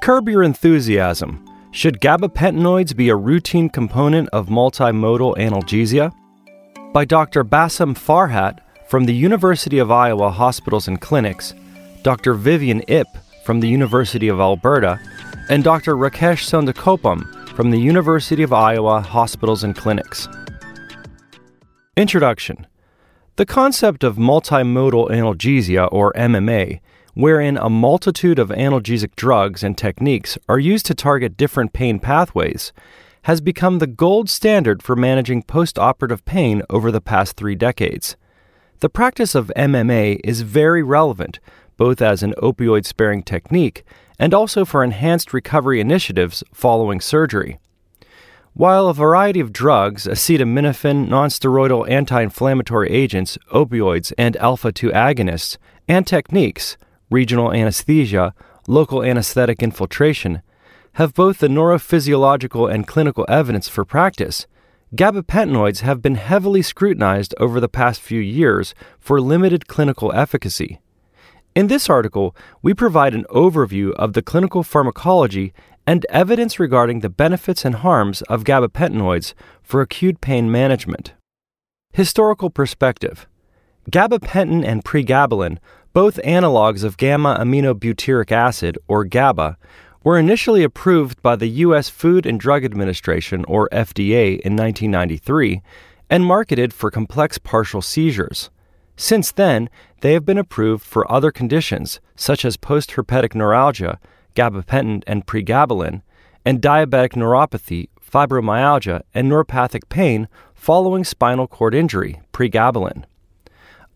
Curb your enthusiasm. Should gabapentinoids be a routine component of multimodal analgesia? By Dr. Bassam Farhat from the University of Iowa Hospitals and Clinics, Dr. Vivian Ip from the University of Alberta, and Dr. Rakesh Sondekoppam from the University of Iowa Hospitals and Clinics. Introduction The concept of multimodal analgesia, or MMA, wherein a multitude of analgesic drugs and techniques are used to target different pain pathways, has become the gold standard for managing postoperative pain over the past three decades. The practice of MMA is very relevant, both as an opioid sparing technique and also for enhanced recovery initiatives following surgery. While a variety of drugs, acetaminophen, nonsteroidal anti inflammatory agents, opioids, and alpha 2 agonists, and techniques, regional anesthesia, local anesthetic infiltration, have both the neurophysiological and clinical evidence for practice, gabapentinoids have been heavily scrutinized over the past few years for limited clinical efficacy. In this article, we provide an overview of the clinical pharmacology and evidence regarding the benefits and harms of gabapentinoids for acute pain management. Historical perspective Gabapentin and pregabalin, both analogs of gamma aminobutyric acid, or GABA, were initially approved by the U.S. Food and Drug Administration, or FDA, in 1993 and marketed for complex partial seizures. Since then, they have been approved for other conditions, such as postherpetic neuralgia, gabapentin and pregabalin, and diabetic neuropathy, fibromyalgia, and neuropathic pain following spinal cord injury, pregabalin.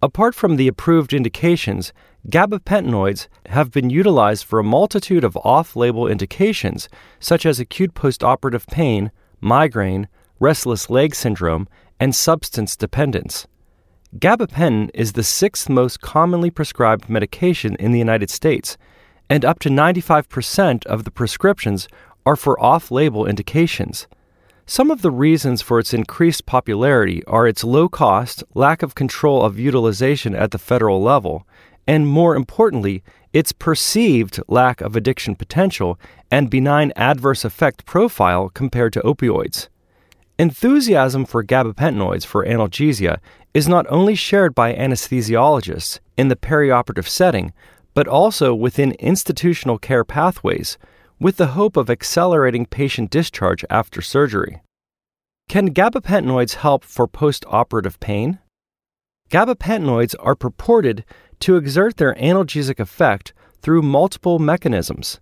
Apart from the approved indications, Gabapentinoids have been utilized for a multitude of off label indications, such as acute postoperative pain, migraine, restless leg syndrome, and substance dependence. Gabapentin is the sixth most commonly prescribed medication in the United States, and up to 95% of the prescriptions are for off label indications. Some of the reasons for its increased popularity are its low cost, lack of control of utilization at the federal level, and more importantly, its perceived lack of addiction potential and benign adverse effect profile compared to opioids. Enthusiasm for gabapentinoids for analgesia is not only shared by anesthesiologists in the perioperative setting, but also within institutional care pathways, with the hope of accelerating patient discharge after surgery. Can gabapentinoids help for postoperative pain? Gabapentinoids are purported to exert their analgesic effect through multiple mechanisms.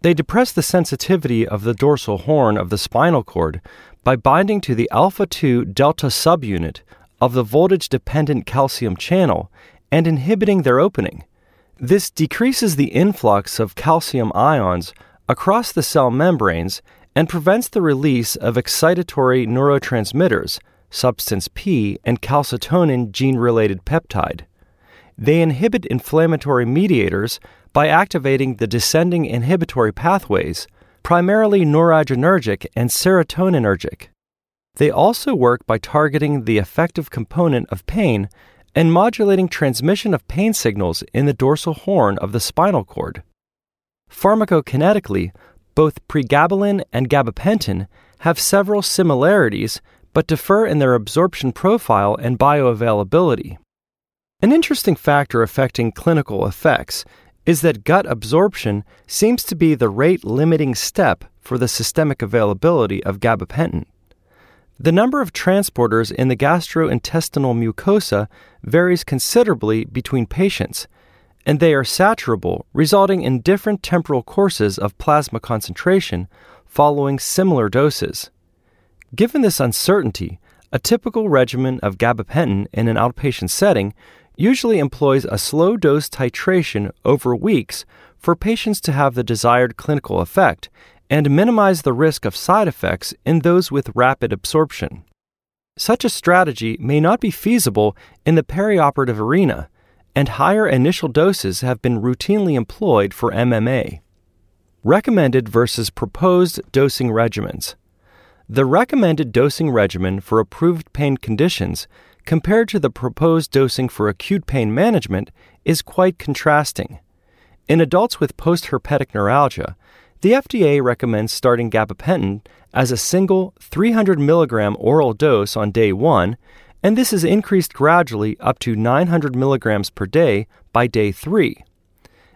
They depress the sensitivity of the dorsal horn of the spinal cord by binding to the alpha 2 delta subunit of the voltage dependent calcium channel and inhibiting their opening. This decreases the influx of calcium ions across the cell membranes and prevents the release of excitatory neurotransmitters, substance P, and calcitonin gene related peptide. They inhibit inflammatory mediators by activating the descending inhibitory pathways, primarily noradrenergic and serotoninergic. They also work by targeting the effective component of pain and modulating transmission of pain signals in the dorsal horn of the spinal cord. Pharmacokinetically, both pregabalin and gabapentin have several similarities but differ in their absorption profile and bioavailability. An interesting factor affecting clinical effects is that gut absorption seems to be the rate limiting step for the systemic availability of gabapentin. The number of transporters in the gastrointestinal mucosa varies considerably between patients, and they are saturable, resulting in different temporal courses of plasma concentration following similar doses. Given this uncertainty, a typical regimen of gabapentin in an outpatient setting usually employs a slow dose titration over weeks for patients to have the desired clinical effect and minimize the risk of side effects in those with rapid absorption. Such a strategy may not be feasible in the perioperative arena, and higher initial doses have been routinely employed for MMA. Recommended versus proposed dosing regimens. The recommended dosing regimen for approved pain conditions compared to the proposed dosing for acute pain management is quite contrasting. In adults with postherpetic neuralgia, the FDA recommends starting gabapentin as a single 300 milligram oral dose on day one, and this is increased gradually up to 900 milligrams per day by day three.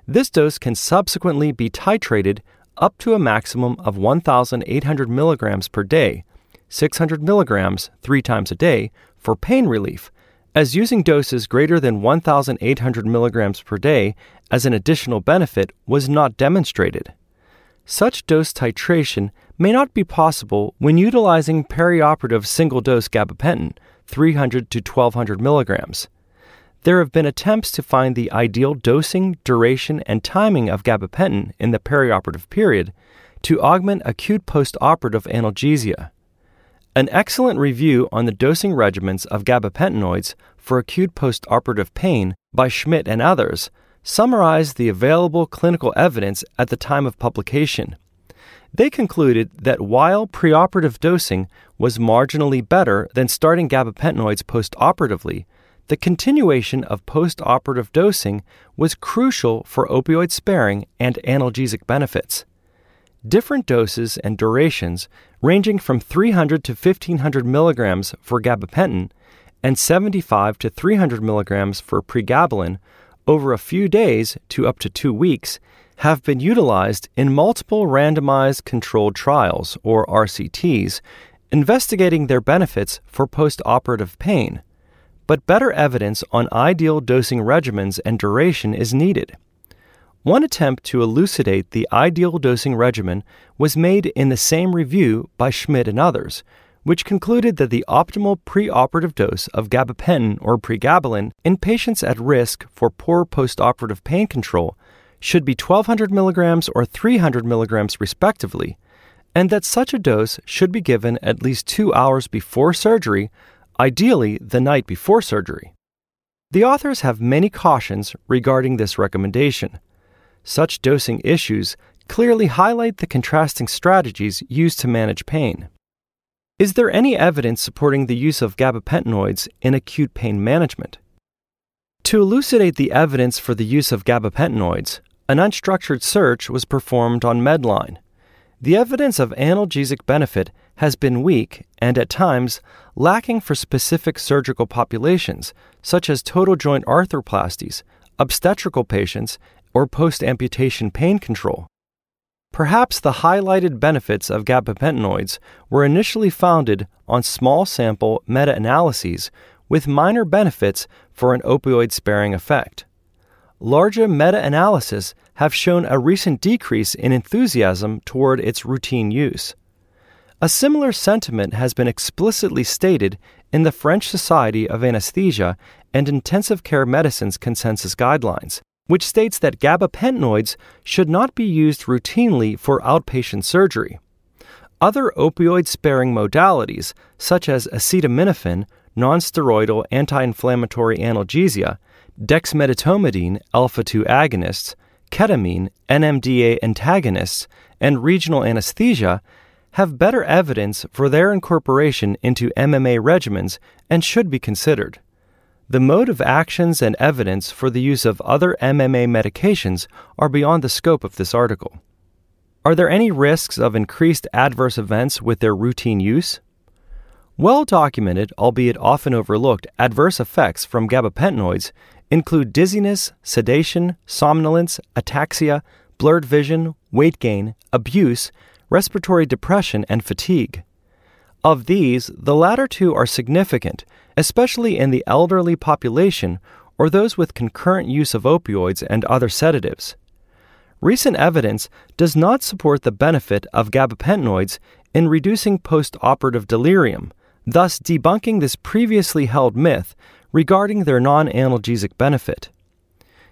This dose can subsequently be titrated up to a maximum of 1,800 milligrams per day, 600 milligrams three times a day, for pain relief, as using doses greater than 1,800 milligrams per day as an additional benefit was not demonstrated. Such dose titration may not be possible when utilizing perioperative single dose gabapentin, 300 to 1200 milligrams. There have been attempts to find the ideal dosing, duration, and timing of gabapentin in the perioperative period to augment acute postoperative analgesia. An excellent review on the dosing regimens of gabapentinoids for acute postoperative pain by Schmidt and others summarized the available clinical evidence at the time of publication. They concluded that while preoperative dosing was marginally better than starting gabapentinoids postoperatively, the continuation of postoperative dosing was crucial for opioid sparing and analgesic benefits. Different doses and durations, ranging from 300 to 1500 milligrams for gabapentin and 75 to 300 milligrams for pregabalin, over a few days to up to two weeks, have been utilized in multiple randomized controlled trials, or RCTs, investigating their benefits for postoperative pain. But better evidence on ideal dosing regimens and duration is needed. One attempt to elucidate the ideal dosing regimen was made in the same review by Schmidt and others, which concluded that the optimal preoperative dose of gabapentin or pregabalin in patients at risk for poor postoperative pain control should be 1200 milligrams or 300 milligrams respectively, and that such a dose should be given at least two hours before surgery, ideally the night before surgery. The authors have many cautions regarding this recommendation. Such dosing issues clearly highlight the contrasting strategies used to manage pain. Is there any evidence supporting the use of gabapentinoids in acute pain management? To elucidate the evidence for the use of gabapentinoids, an unstructured search was performed on Medline. The evidence of analgesic benefit has been weak and at times lacking for specific surgical populations, such as total joint arthroplasties, obstetrical patients, or post amputation pain control. Perhaps the highlighted benefits of gabapentinoids were initially founded on small sample meta analyses with minor benefits for an opioid sparing effect. Larger meta analyses have shown a recent decrease in enthusiasm toward its routine use. A similar sentiment has been explicitly stated in the French Society of Anesthesia and Intensive Care Medicine's consensus guidelines, which states that gabapentinoids should not be used routinely for outpatient surgery. Other opioid sparing modalities, such as acetaminophen, nonsteroidal anti inflammatory analgesia, dexmedetomidine alpha 2 agonists, ketamine, NMDA antagonists, and regional anesthesia, have better evidence for their incorporation into MMA regimens and should be considered. The mode of actions and evidence for the use of other MMA medications are beyond the scope of this article. Are there any risks of increased adverse events with their routine use? Well documented, albeit often overlooked, adverse effects from gabapentinoids include dizziness, sedation, somnolence, ataxia, blurred vision, weight gain, abuse, respiratory depression, and fatigue. Of these, the latter two are significant especially in the elderly population or those with concurrent use of opioids and other sedatives. Recent evidence does not support the benefit of gabapentinoids in reducing postoperative delirium, thus debunking this previously held myth regarding their non analgesic benefit.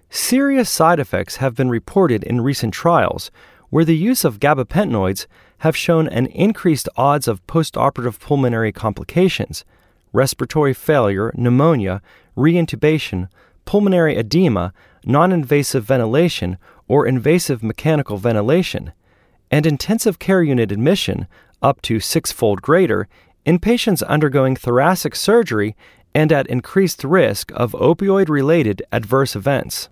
Serious side effects have been reported in recent trials where the use of gabapentinoids have shown an increased odds of postoperative pulmonary complications, respiratory failure, pneumonia, reintubation, pulmonary edema, non invasive ventilation, or invasive mechanical ventilation, and intensive care unit admission, up to sixfold greater, in patients undergoing thoracic surgery and at increased risk of opioid related adverse events.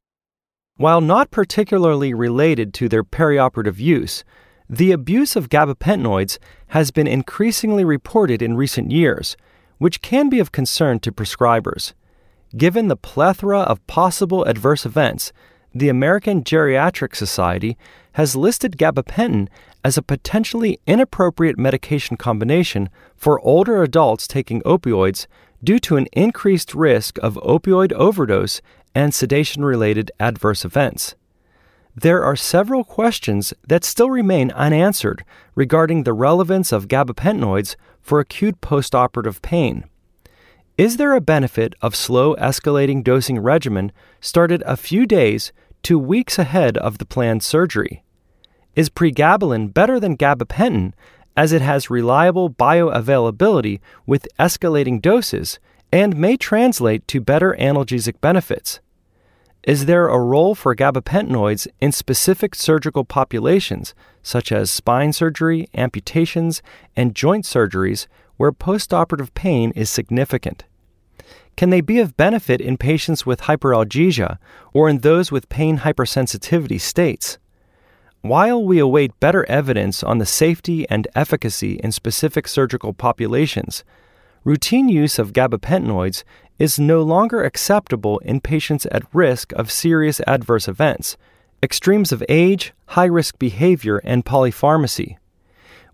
While not particularly related to their perioperative use, The abuse of gabapentinoids has been increasingly reported in recent years, which can be of concern to prescribers. Given the plethora of possible adverse events, the American Geriatric Society has listed gabapentin as a potentially inappropriate medication combination for older adults taking opioids due to an increased risk of opioid overdose and sedation related adverse events. There are several questions that still remain unanswered regarding the relevance of gabapentinoids for acute postoperative pain. Is there a benefit of slow escalating dosing regimen started a few days to weeks ahead of the planned surgery? Is pregabalin better than gabapentin as it has reliable bioavailability with escalating doses and may translate to better analgesic benefits? Is there a role for gabapentinoids in specific surgical populations, such as spine surgery, amputations, and joint surgeries, where postoperative pain is significant? Can they be of benefit in patients with hyperalgesia or in those with pain hypersensitivity states? While we await better evidence on the safety and efficacy in specific surgical populations, routine use of gabapentinoids is no longer acceptable in patients at risk of serious adverse events, extremes of age, high risk behavior, and polypharmacy.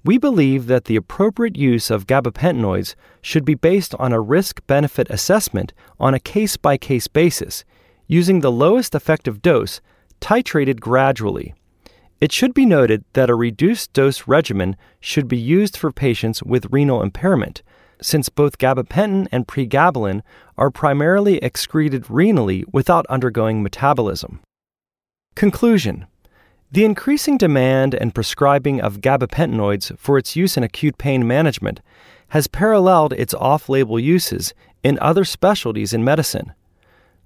We believe that the appropriate use of gabapentinoids should be based on a risk benefit assessment on a case by case basis, using the lowest effective dose titrated gradually. It should be noted that a reduced dose regimen should be used for patients with renal impairment, since both gabapentin and pregabalin are primarily excreted renally without undergoing metabolism. Conclusion the increasing demand and prescribing of gabapentinoids for its use in acute pain management has paralleled its off label uses in other specialties in medicine.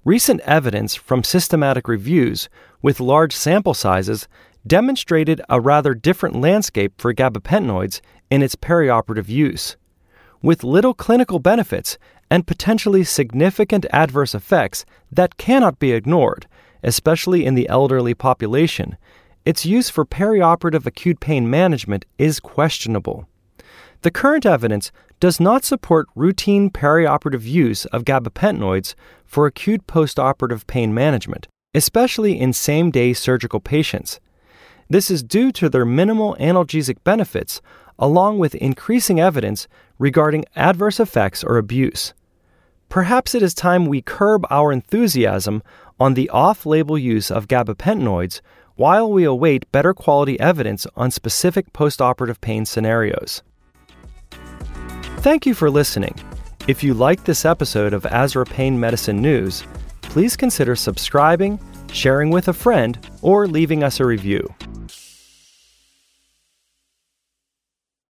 Recent evidence from systematic reviews with large sample sizes demonstrated a rather different landscape for gabapentinoids in its perioperative use. With little clinical benefits and potentially significant adverse effects that cannot be ignored, especially in the elderly population, its use for perioperative acute pain management is questionable. The current evidence does not support routine perioperative use of gabapentinoids for acute postoperative pain management, especially in same day surgical patients. This is due to their minimal analgesic benefits, along with increasing evidence regarding adverse effects or abuse. Perhaps it is time we curb our enthusiasm on the off label use of gabapentinoids while we await better quality evidence on specific postoperative pain scenarios. Thank you for listening. If you liked this episode of ASRA Pain Medicine News, please consider subscribing, sharing with a friend, or leaving us a review.